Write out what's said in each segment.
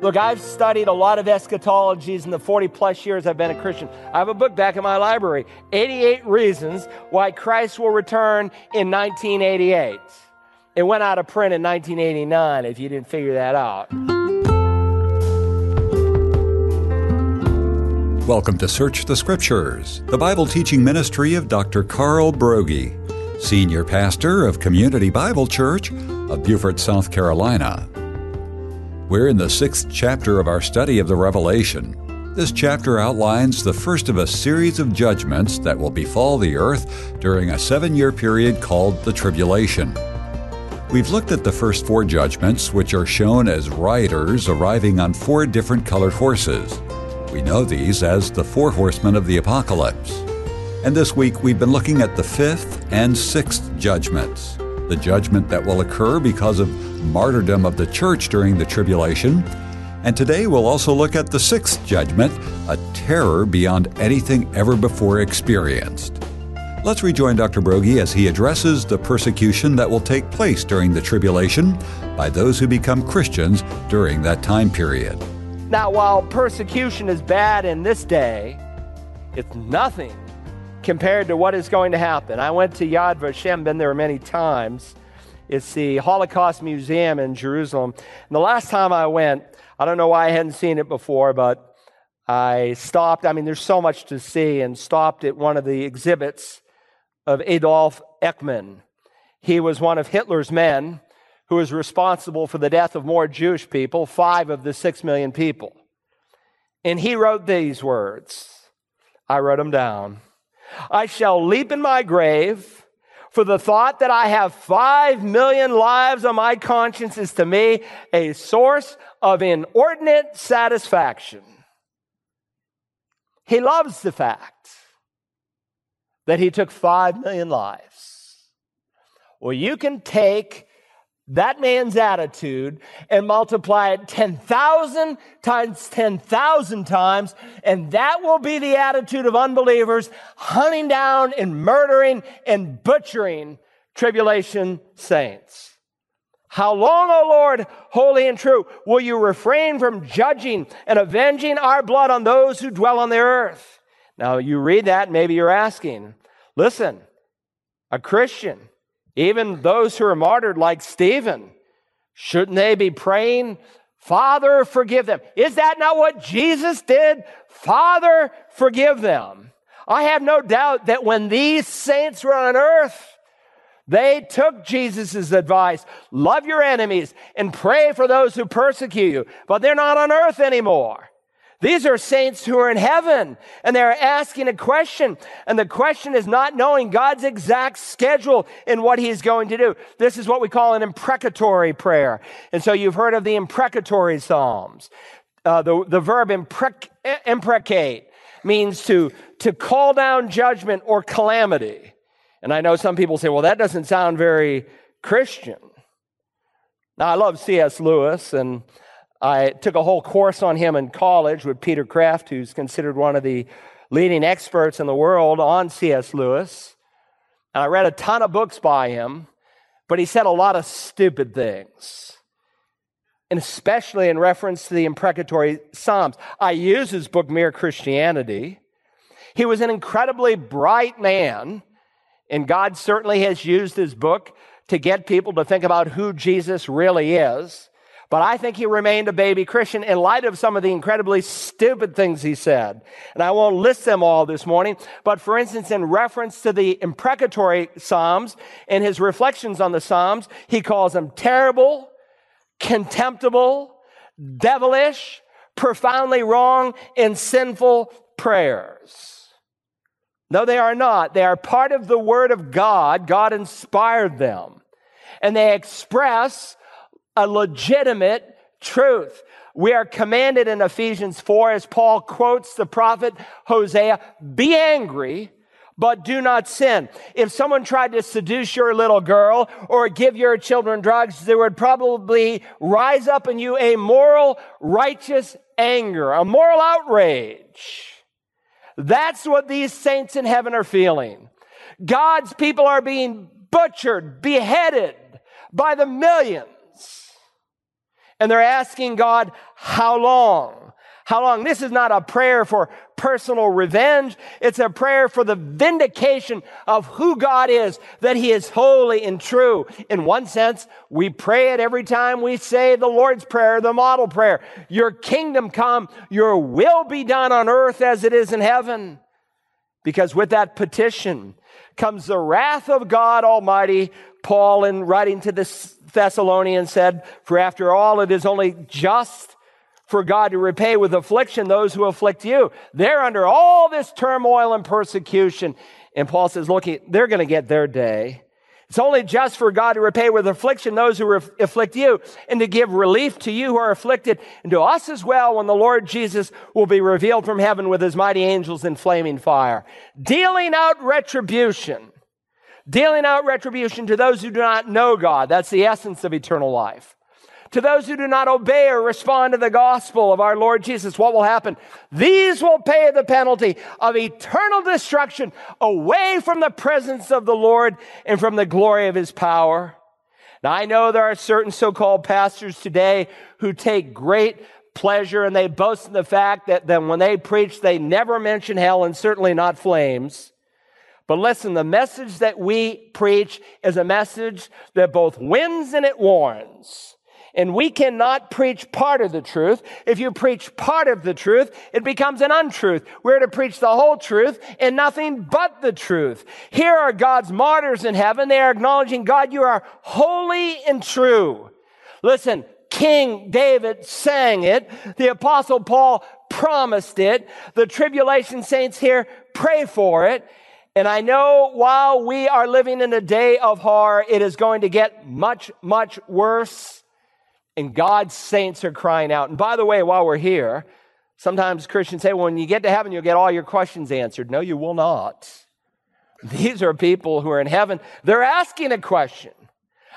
Look, I've studied a lot of eschatologies in the 40 plus years I've been a Christian. I have a book back in my library 88 Reasons Why Christ Will Return in 1988. It went out of print in 1989, if you didn't figure that out. Welcome to Search the Scriptures, the Bible teaching ministry of Dr. Carl Broggi, Senior Pastor of Community Bible Church of Beaufort, South Carolina. We're in the sixth chapter of our study of the Revelation. This chapter outlines the first of a series of judgments that will befall the earth during a seven year period called the Tribulation. We've looked at the first four judgments, which are shown as riders arriving on four different colored horses. We know these as the four horsemen of the apocalypse. And this week we've been looking at the fifth and sixth judgments the judgment that will occur because of martyrdom of the church during the tribulation. And today we'll also look at the sixth judgment, a terror beyond anything ever before experienced. Let's rejoin Dr. Broggi as he addresses the persecution that will take place during the tribulation by those who become Christians during that time period. Now, while persecution is bad in this day, it's nothing compared to what is going to happen. I went to Yad Vashem, been there many times. It's the Holocaust Museum in Jerusalem. And the last time I went, I don't know why I hadn't seen it before, but I stopped. I mean, there's so much to see, and stopped at one of the exhibits of Adolf Eichmann. He was one of Hitler's men who was responsible for the death of more Jewish people, five of the six million people. And he wrote these words. I wrote them down. I shall leap in my grave, for the thought that I have five million lives on my conscience is to me a source of inordinate satisfaction. He loves the fact that he took five million lives. Well, you can take that man's attitude and multiply it 10,000 times 10,000 times, and that will be the attitude of unbelievers hunting down and murdering and butchering tribulation saints. How long, O Lord, holy and true, will you refrain from judging and avenging our blood on those who dwell on the earth? Now, you read that, maybe you're asking, listen, a Christian even those who are martyred, like Stephen, shouldn't they be praying, Father, forgive them? Is that not what Jesus did? Father, forgive them. I have no doubt that when these saints were on earth, they took Jesus' advice love your enemies and pray for those who persecute you, but they're not on earth anymore. These are saints who are in heaven and they're asking a question. And the question is not knowing God's exact schedule in what he's going to do. This is what we call an imprecatory prayer. And so you've heard of the imprecatory Psalms. Uh, the, the verb imprec- imprecate means to, to call down judgment or calamity. And I know some people say, well, that doesn't sound very Christian. Now, I love C.S. Lewis and I took a whole course on him in college with Peter Kreeft, who's considered one of the leading experts in the world on C.S. Lewis. And I read a ton of books by him, but he said a lot of stupid things. And especially in reference to the imprecatory Psalms. I use his book, Mere Christianity. He was an incredibly bright man, and God certainly has used his book to get people to think about who Jesus really is. But I think he remained a baby Christian in light of some of the incredibly stupid things he said. And I won't list them all this morning, but for instance, in reference to the imprecatory Psalms, in his reflections on the Psalms, he calls them terrible, contemptible, devilish, profoundly wrong, and sinful prayers. No, they are not. They are part of the Word of God. God inspired them. And they express a legitimate truth. We are commanded in Ephesians 4, as Paul quotes the prophet Hosea, be angry, but do not sin. If someone tried to seduce your little girl or give your children drugs, there would probably rise up in you a moral, righteous anger, a moral outrage. That's what these saints in heaven are feeling. God's people are being butchered, beheaded by the millions. And they're asking God, how long? How long? This is not a prayer for personal revenge. It's a prayer for the vindication of who God is, that He is holy and true. In one sense, we pray it every time we say the Lord's Prayer, the model prayer. Your kingdom come, your will be done on earth as it is in heaven. Because with that petition comes the wrath of God Almighty. Paul, in writing to the Thessalonians, said, For after all, it is only just for God to repay with affliction those who afflict you. They're under all this turmoil and persecution. And Paul says, look, they're going to get their day. It's only just for God to repay with affliction those who afflict you and to give relief to you who are afflicted and to us as well when the Lord Jesus will be revealed from heaven with his mighty angels in flaming fire. Dealing out retribution. Dealing out retribution to those who do not know God. That's the essence of eternal life. To those who do not obey or respond to the gospel of our Lord Jesus, what will happen? These will pay the penalty of eternal destruction away from the presence of the Lord and from the glory of his power. Now, I know there are certain so-called pastors today who take great pleasure and they boast in the fact that when they preach, they never mention hell and certainly not flames. But listen, the message that we preach is a message that both wins and it warns. And we cannot preach part of the truth. If you preach part of the truth, it becomes an untruth. We're to preach the whole truth and nothing but the truth. Here are God's martyrs in heaven. They are acknowledging, God, you are holy and true. Listen, King David sang it. The apostle Paul promised it. The tribulation saints here pray for it. And I know while we are living in a day of horror, it is going to get much, much worse and God's saints are crying out. And by the way, while we're here, sometimes Christians say, well, when you get to heaven, you'll get all your questions answered. No, you will not. These are people who are in heaven. They're asking a question.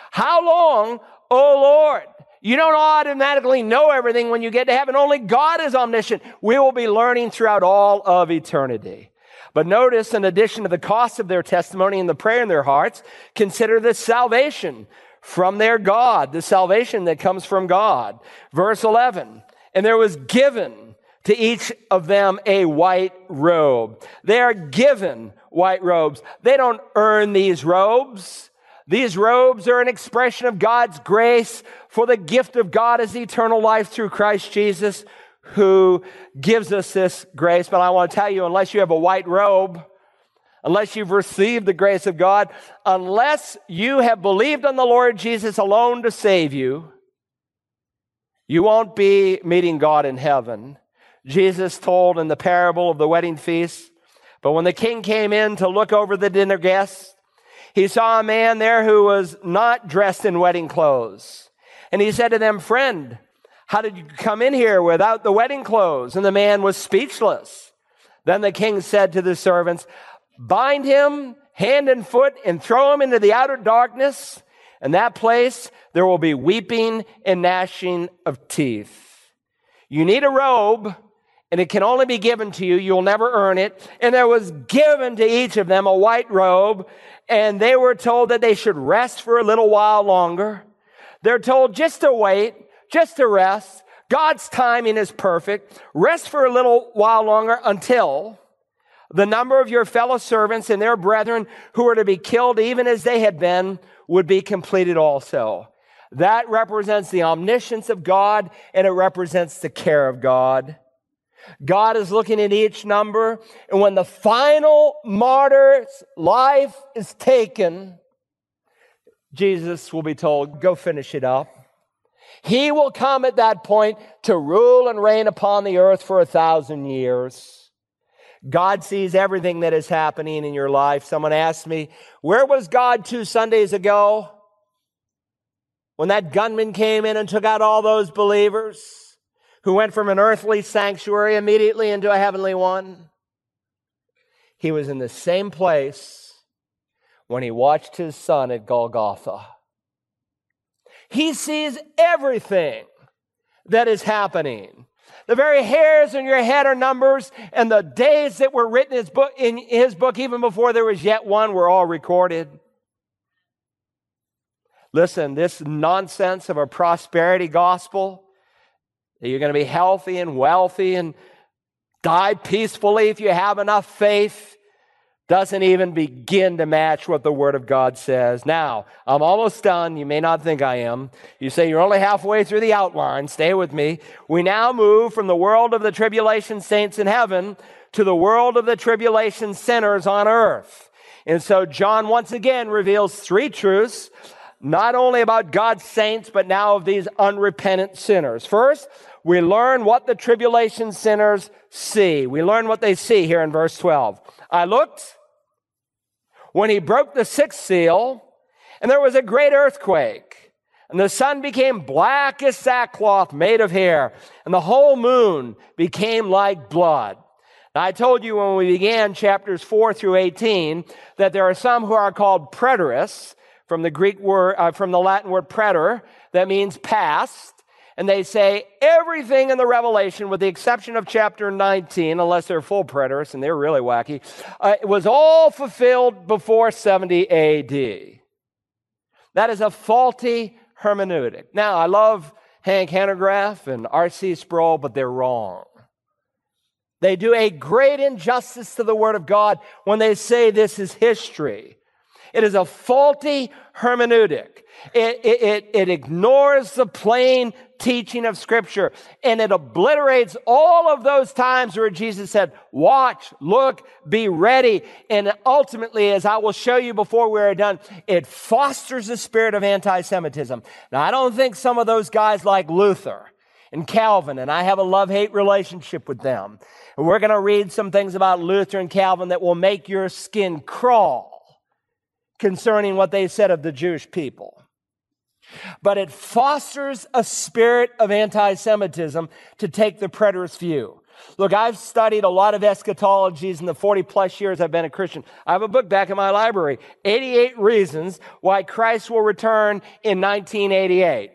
How long, O Lord? You don't automatically know everything when you get to heaven. Only God is omniscient. We will be learning throughout all of eternity. But notice, in addition to the cost of their testimony and the prayer in their hearts, consider this salvation from their God, the salvation that comes from God. Verse 11, and there was given to each of them a white robe. They are given white robes. They don't earn these robes. These robes are an expression of God's grace for the gift of God is eternal life through Christ Jesus who gives us this grace. But I want to tell you, unless you have a white robe, unless you've received the grace of God, unless you have believed on the Lord Jesus alone to save you, you won't be meeting God in heaven. Jesus told in the parable of the wedding feast, but when the king came in to look over the dinner guests, he saw a man there who was not dressed in wedding clothes. And he said to them, friend, how did you come in here without the wedding clothes? And the man was speechless. Then the king said to the servants, bind him hand and foot and throw him into the outer darkness. In that place, there will be weeping and gnashing of teeth. You need a robe, and it can only be given to you. You'll never earn it. And there was given to each of them a white robe, and they were told that they should rest for a little while longer. They're told just to wait, just to rest. God's timing is perfect. Rest for a little while longer until the number of your fellow servants and their brethren who were to be killed even as they had been would be completed also. That represents the omniscience of God and it represents the care of God. God is looking at each number and when the final martyr's life is taken, Jesus will be told, go finish it up. He will come at that point to rule and reign upon the earth for a thousand years. God sees everything that is happening in your life. Someone asked me, where was God two Sundays ago? When that gunman came in and took out all those believers who went from an earthly sanctuary immediately into a heavenly one. He was in the same place when he watched his son at Golgotha. He sees everything that is happening. The very hairs on your head are numbers, and the days that were written in his book, in his book even before there was yet one, were all recorded. Listen, this nonsense of a prosperity gospel, that you're going to be healthy and wealthy and die peacefully if you have enough faith, doesn't even begin to match what the Word of God says. Now, I'm almost done. You may not think I am. You say you're only halfway through the outline. Stay with me. We now move from the world of the tribulation saints in heaven to the world of the tribulation sinners on earth. And so John once again reveals three truths, not only about God's saints, but now of these unrepentant sinners. First, we learn what the tribulation sinners see. We learn what they see here in verse 12. I looked when he broke the sixth seal, and there was a great earthquake. And the sun became black as sackcloth made of hair, and the whole moon became like blood. Now, I told you when we began chapters 4 through 18 that there are some who are called preterists from the Greek word, uh, from the Latin word preter, that means past. And they say everything in the Revelation, with the exception of chapter 19, unless they're full preterists and they're really wacky, uh, was all fulfilled before 70 AD. That is a faulty hermeneutic. Now, I love Hank Hanegraaff and R.C. Sproul, but they're wrong. They do a great injustice to the Word of God when they say this is history. It is a faulty hermeneutic. It, it, it, ignores the plain teaching of Scripture and it obliterates all of those times where Jesus said, Watch, look, be ready. And ultimately, as I will show you before we are done, it fosters the spirit of anti Semitism. Now, I don't think some of those guys like Luther and Calvin, and I have a love hate relationship with them. And we're going to read some things about Luther and Calvin that will make your skin crawl concerning what they said of the Jewish people. But it fosters a spirit of anti Semitism to take the preterist view. Look, I've studied a lot of eschatologies in the 40 plus years I've been a Christian. I have a book back in my library 88 Reasons Why Christ Will Return in 1988.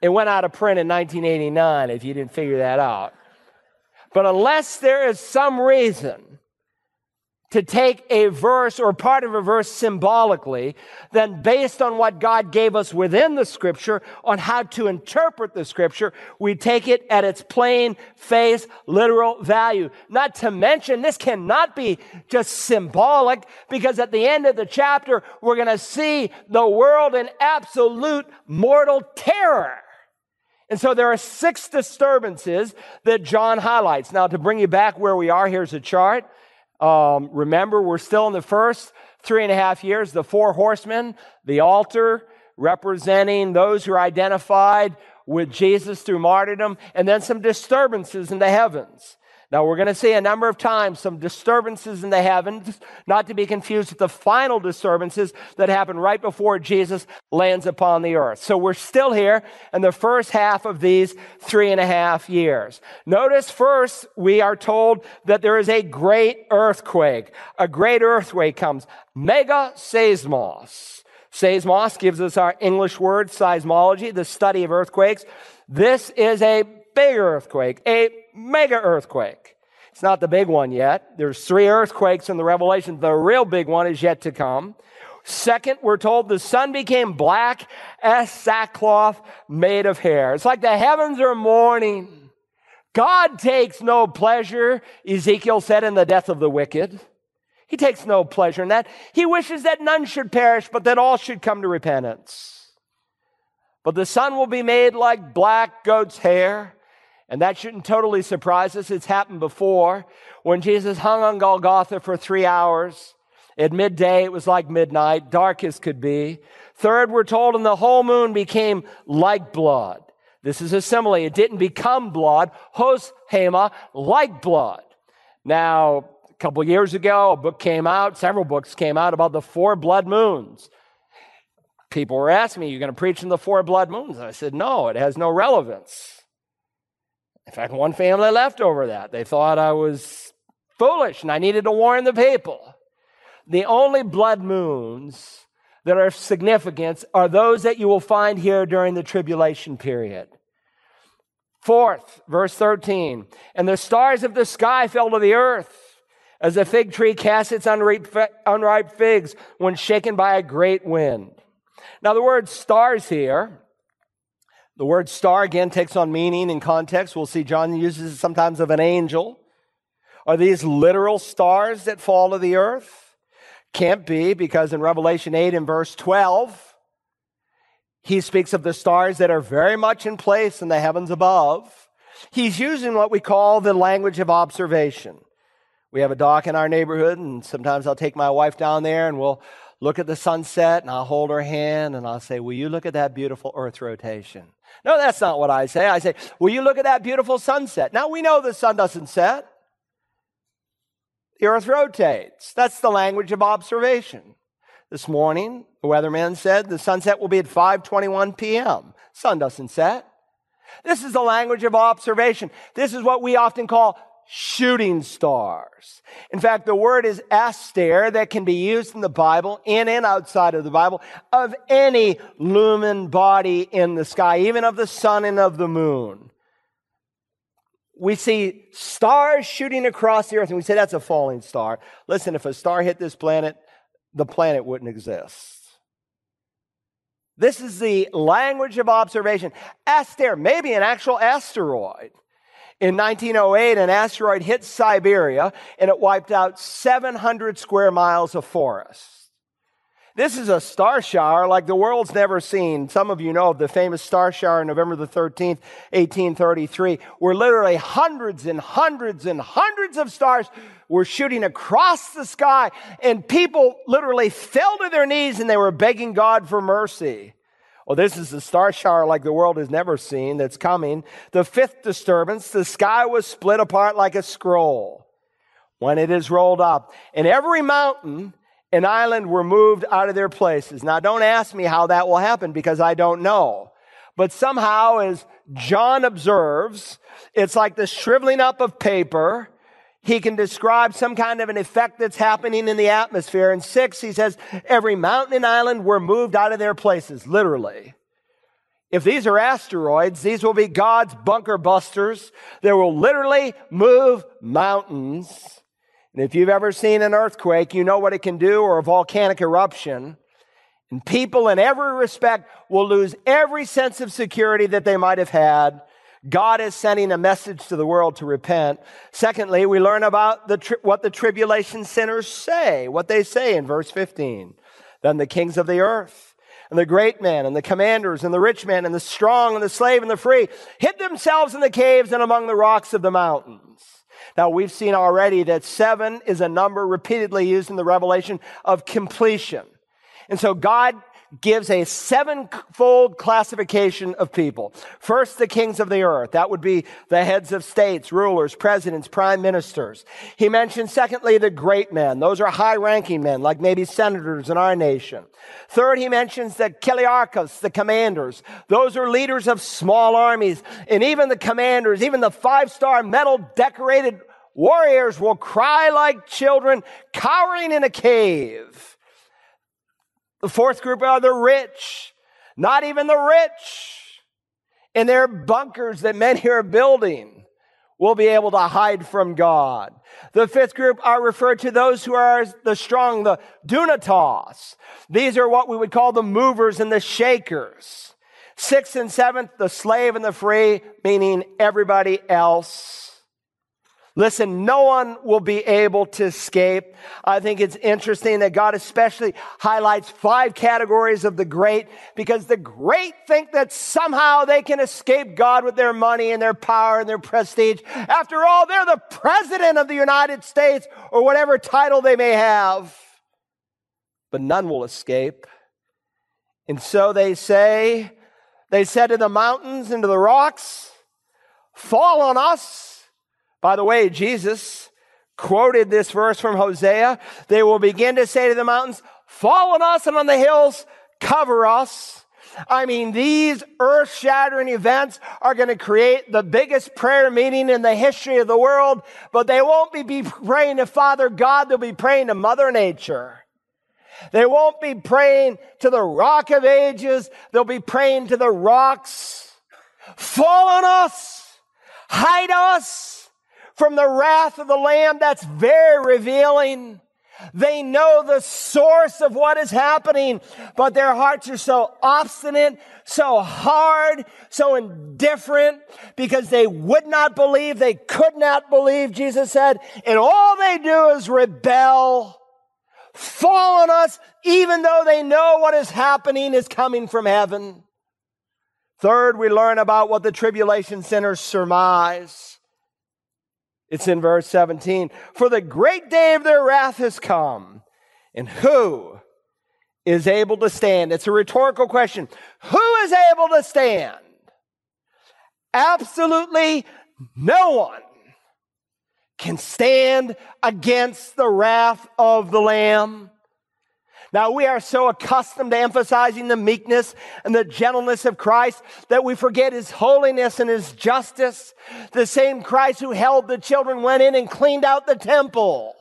It went out of print in 1989, if you didn't figure that out. But unless there is some reason to take a verse or part of a verse symbolically, then based on what God gave us within the scripture on how to interpret the scripture, we take it at its plain face, literal value. Not to mention, this cannot be just symbolic because at the end of the chapter, we're going to see the world in absolute mortal terror. And so there are six disturbances that John highlights. Now, to bring you back where we are, here's a chart. Um, remember, we're still in the first three and a half years. The four horsemen, the altar representing those who are identified with Jesus through martyrdom, and then some disturbances in the heavens. Now, we're going to see a number of times some disturbances in the heavens, not to be confused with the final disturbances that happen right before Jesus lands upon the earth. So we're still here in the first half of these three and a half years. Notice first, we are told that there is a great earthquake. A great earthquake comes. Mega seismos. Seismos gives us our English word, seismology, the study of earthquakes. This is a big earthquake, a mega earthquake. It's not the big one yet. There's three earthquakes in the Revelation. The real big one is yet to come. Second, we're told the sun became black as sackcloth made of hair. It's like the heavens are mourning. God takes no pleasure, Ezekiel said, in the death of the wicked. He takes no pleasure in that. He wishes that none should perish, but that all should come to repentance. But the sun will be made like black goat's hair. And that shouldn't totally surprise us. It's happened before. When Jesus hung on Golgotha for three hours, at midday it was like midnight, dark as could be. Third, we're told, and the whole moon became like blood. This is a simile. It didn't become blood. Hos hema, like blood. Now, a couple years ago, a book came out, several books came out about the four blood moons. People were asking me, You're going to preach in the four blood moons? I said, No, it has no relevance. In fact, one family left over that. They thought I was foolish and I needed to warn the people. The only blood moons that are of significance are those that you will find here during the tribulation period. Fourth, verse 13, and the stars of the sky fell to the earth as a fig tree casts its unripe, unripe figs when shaken by a great wind. Now, the word stars here, the word star again takes on meaning and context. We'll see John uses it sometimes of an angel. Are these literal stars that fall to the earth? Can't be, because in Revelation 8 and verse 12, he speaks of the stars that are very much in place in the heavens above. He's using what we call the language of observation. We have a dock in our neighborhood, and sometimes I'll take my wife down there and we'll look at the sunset and I'll hold her hand and I'll say, Will you look at that beautiful earth rotation? No, that's not what I say. I say, Will you look at that beautiful sunset? Now we know the sun doesn't set, the earth rotates. That's the language of observation. This morning, the weatherman said the sunset will be at 5:21 p.m. Sun doesn't set. This is the language of observation. This is what we often call shooting stars. In fact, the word is aster that can be used in the Bible, in and outside of the Bible, of any lumen body in the sky, even of the sun and of the moon. We see stars shooting across the earth, and we say that's a falling star. Listen, if a star hit this planet, the planet wouldn't exist. This is the language of observation. Aster, maybe an actual asteroid. In 1908, an asteroid hit Siberia and it wiped out 700 square miles of forest. This is a star shower like the world's never seen. Some of you know of the famous star shower November the 13th, 1833, where literally hundreds and hundreds and hundreds of stars were shooting across the sky and people literally fell to their knees and they were begging God for mercy. Well, this is a star shower like the world has never seen that's coming. The fifth disturbance, the sky was split apart like a scroll when it is rolled up. And every mountain and island were moved out of their places. Now, don't ask me how that will happen because I don't know. But somehow, as John observes, it's like the shriveling up of paper he can describe some kind of an effect that's happening in the atmosphere. And six, he says, every mountain and island were moved out of their places, literally. If these are asteroids, these will be God's bunker busters. They will literally move mountains. And if you've ever seen an earthquake, you know what it can do or a volcanic eruption. And people in every respect will lose every sense of security that they might have had. God is sending a message to the world to repent. Secondly, we learn about the tri- what the tribulation sinners say, what they say in verse 15. Then the kings of the earth and the great men and the commanders and the rich men and the strong and the slave and the free hid themselves in the caves and among the rocks of the mountains. Now we've seen already that seven is a number repeatedly used in the revelation of completion. And so God gives a sevenfold classification of people. First, the kings of the earth. That would be the heads of states, rulers, presidents, prime ministers. He mentions, secondly, the great men. Those are high ranking men, like maybe senators in our nation. Third, he mentions the kiliarchos, the commanders. Those are leaders of small armies. And even the commanders, even the five star medal decorated warriors will cry like children cowering in a cave. The fourth group are the rich. Not even the rich in their bunkers that many are building will be able to hide from God. The fifth group are referred to those who are the strong, the dunatos. These are what we would call the movers and the shakers. Sixth and seventh, the slave and the free, meaning everybody else. Listen, no one will be able to escape. I think it's interesting that God especially highlights five categories of the great because the great think that somehow they can escape God with their money and their power and their prestige. After all, they're the president of the United States or whatever title they may have. But none will escape. And so they say, they said to the mountains and to the rocks, fall on us by the way, Jesus quoted this verse from Hosea. They will begin to say to the mountains, fall on us and on the hills, cover us. I mean, these earth shattering events are going to create the biggest prayer meeting in the history of the world, but they won't be praying to Father God, they'll be praying to Mother Nature. They won't be praying to the rock of ages, they'll be praying to the rocks. Fall on us, hide us, from the wrath of the Lamb. That's very revealing. They know the source of what is happening, but their hearts are so obstinate, so hard, so indifferent because they would not believe, they could not believe, Jesus said, and all they do is rebel, fall on us, even though they know what is happening is coming from heaven. Third, we learn about what the tribulation sinners surmise. It's in verse 17. For the great day of their wrath has come. And who is able to stand? It's a rhetorical question. Who is able to stand? Absolutely no one can stand against the wrath of the Lamb. Now we are so accustomed to emphasizing the meekness and the gentleness of Christ that we forget his holiness and his justice. The same Christ who held the children went in and cleaned out the temple.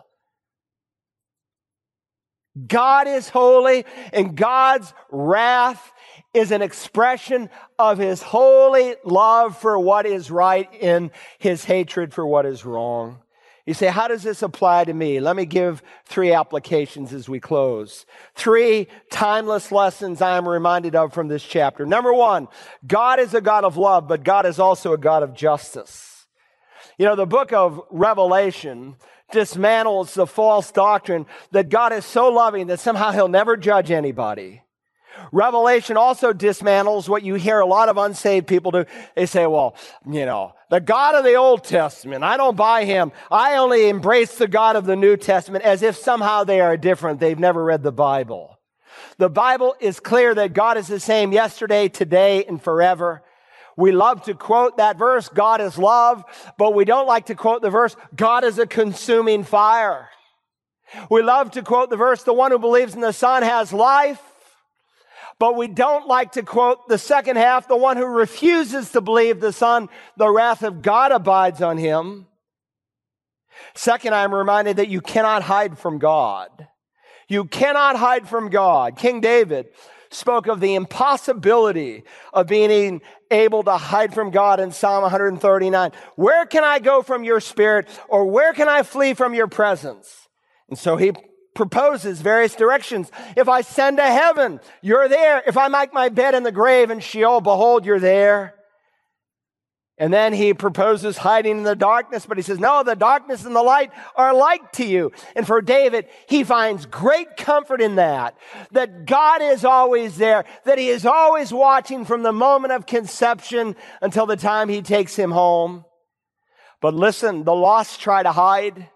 God is holy and God's wrath is an expression of his holy love for what is right and his hatred for what is wrong. You say, how does this apply to me? Let me give three applications as we close. Three timeless lessons I am reminded of from this chapter. Number one, God is a God of love, but God is also a God of justice. You know, the book of Revelation dismantles the false doctrine that God is so loving that somehow he'll never judge anybody. Revelation also dismantles what you hear a lot of unsaved people do. They say, well, you know, the God of the Old Testament, I don't buy him. I only embrace the God of the New Testament as if somehow they are different. They've never read the Bible. The Bible is clear that God is the same yesterday, today, and forever. We love to quote that verse, God is love, but we don't like to quote the verse, God is a consuming fire. We love to quote the verse, the one who believes in the Son has life. But we don't like to quote the second half, the one who refuses to believe the Son, the wrath of God abides on him. Second, I'm reminded that you cannot hide from God. You cannot hide from God. King David spoke of the impossibility of being able to hide from God in Psalm 139. Where can I go from your spirit or where can I flee from your presence? And so he proposes various directions. If I send to heaven, you're there. If I make my bed in the grave in Sheol, behold, you're there. And then he proposes hiding in the darkness, but he says, no, the darkness and the light are alike to you. And for David, he finds great comfort in that, that God is always there, that he is always watching from the moment of conception until the time he takes him home. But listen, the lost try to hide.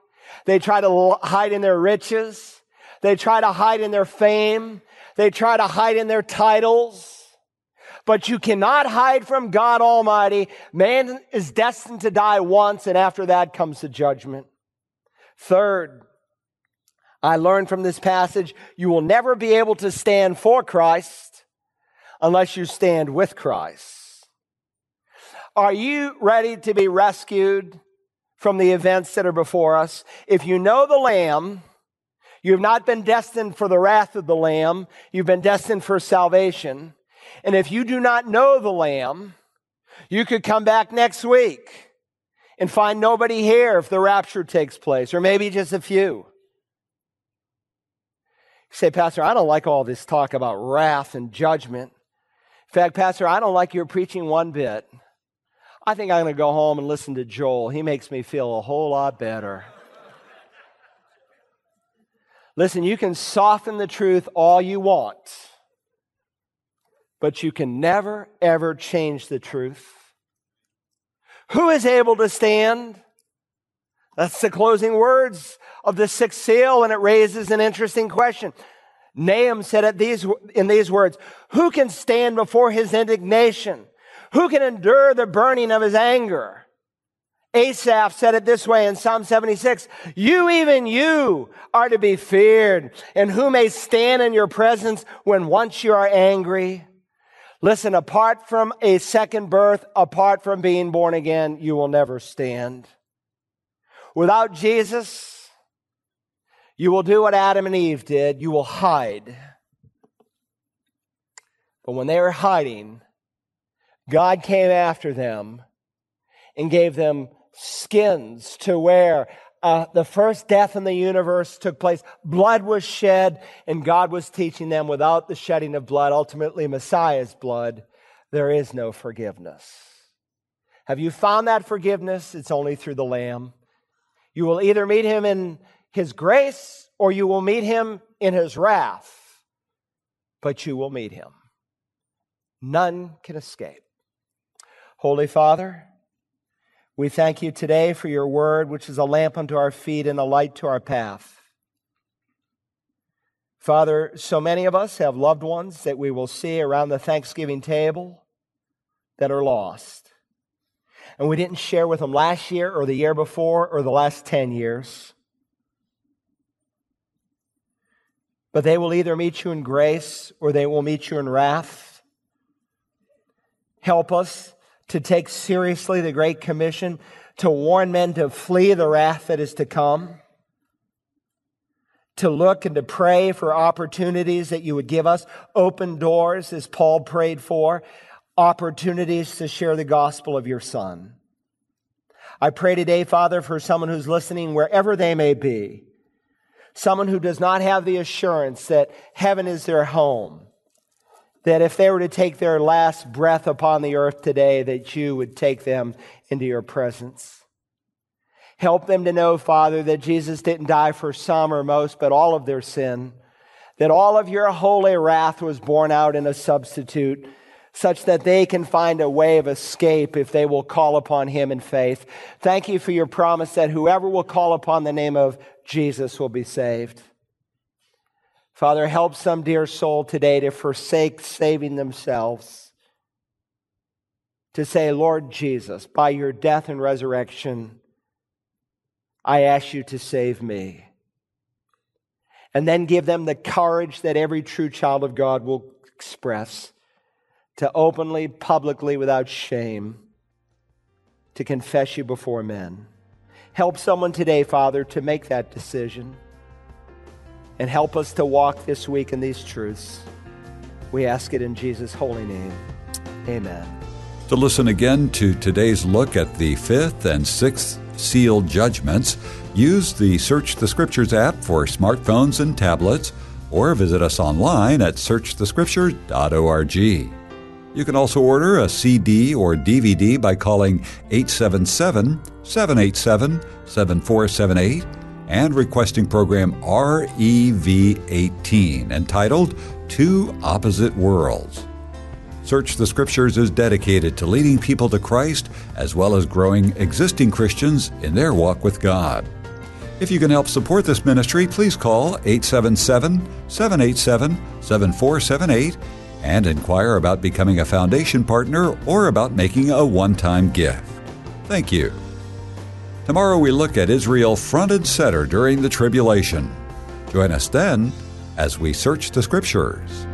They try to hide in their riches. They try to hide in their fame. They try to hide in their titles. But you cannot hide from God Almighty. Man is destined to die once, and after that comes the judgment. Third, I learned from this passage you will never be able to stand for Christ unless you stand with Christ. Are you ready to be rescued from the events that are before us. If you know the Lamb, you have not been destined for the wrath of the Lamb, you've been destined for salvation. And if you do not know the Lamb, you could come back next week and find nobody here if the rapture takes place, or maybe just a few. You say, Pastor, I don't like all this talk about wrath and judgment. In fact, Pastor, I don't like your preaching one bit. I think I'm going to go home and listen to Joel. He makes me feel a whole lot better. Listen, you can soften the truth all you want, but you can never, ever change the truth. Who is able to stand? That's the closing words of the sixth seal, and it raises an interesting question. Nahum said it these, in these words Who can stand before his indignation? Who can endure the burning of his anger? Asaph said it this way in Psalm 76 You, even you, are to be feared, and who may stand in your presence when once you are angry? Listen, apart from a second birth, apart from being born again, you will never stand. Without Jesus, you will do what Adam and Eve did. You will hide. But when they were hiding, God came after them and gave them skins to wear uh, the first death in the universe took place. Blood was shed, and God was teaching them without the shedding of blood, ultimately Messiah's blood, there is no forgiveness. Have you found that forgiveness? It's only through the Lamb. You will either meet him in his grace or you will meet him in his wrath, but you will meet him. None can escape. Holy Father, we thank you today for your word, which is a lamp unto our feet and a light to our path. Father, so many of us have loved ones that we will see around the Thanksgiving table that are lost. And we didn't share with them last year or the year before or the last 10 years. But they will either meet you in grace or they will meet you in wrath. Help us to take seriously the Great Commission, to warn men to flee the wrath that is to come, to look and to pray for opportunities that you would give us, open doors as Paul prayed for, opportunities to share the gospel of your Son. I pray today, Father, for someone who's listening wherever they may be, someone who does not have the assurance that heaven is their home that if they were to take their last breath upon the earth today, that you would take them into your presence. Help them to know, Father, that Jesus didn't die for some or most, but all of their sin, that all of your holy wrath was borne out in a substitute, such that they can find a way of escape if they will call upon him in faith. Thank you for your promise that whoever will call upon the name of Jesus will be saved. Father, help some dear soul today to forsake saving themselves, to say, Lord Jesus, by your death and resurrection, I ask you to save me. And then give them the courage that every true child of God will express to openly, publicly, without shame, to confess you before men. Help someone today, Father, to make that decision and help us to walk this week in these truths. We ask it in Jesus' holy name. Amen. To listen again to today's look at the fifth and sixth seal judgments, use the Search the Scriptures app for smartphones and tablets, or visit us online at searchthescripture.org. You can also order a CD or DVD by calling 877 787 7478 and requesting program REV18 entitled Two Opposite Worlds. Search the Scriptures is dedicated to leading people to Christ as well as growing existing Christians in their walk with God. If you can help support this ministry, please call 877 787 7478 and inquire about becoming a foundation partner or about making a one time gift. Thank you. Tomorrow we look at Israel front and center during the tribulation. Join us then as we search the Scriptures.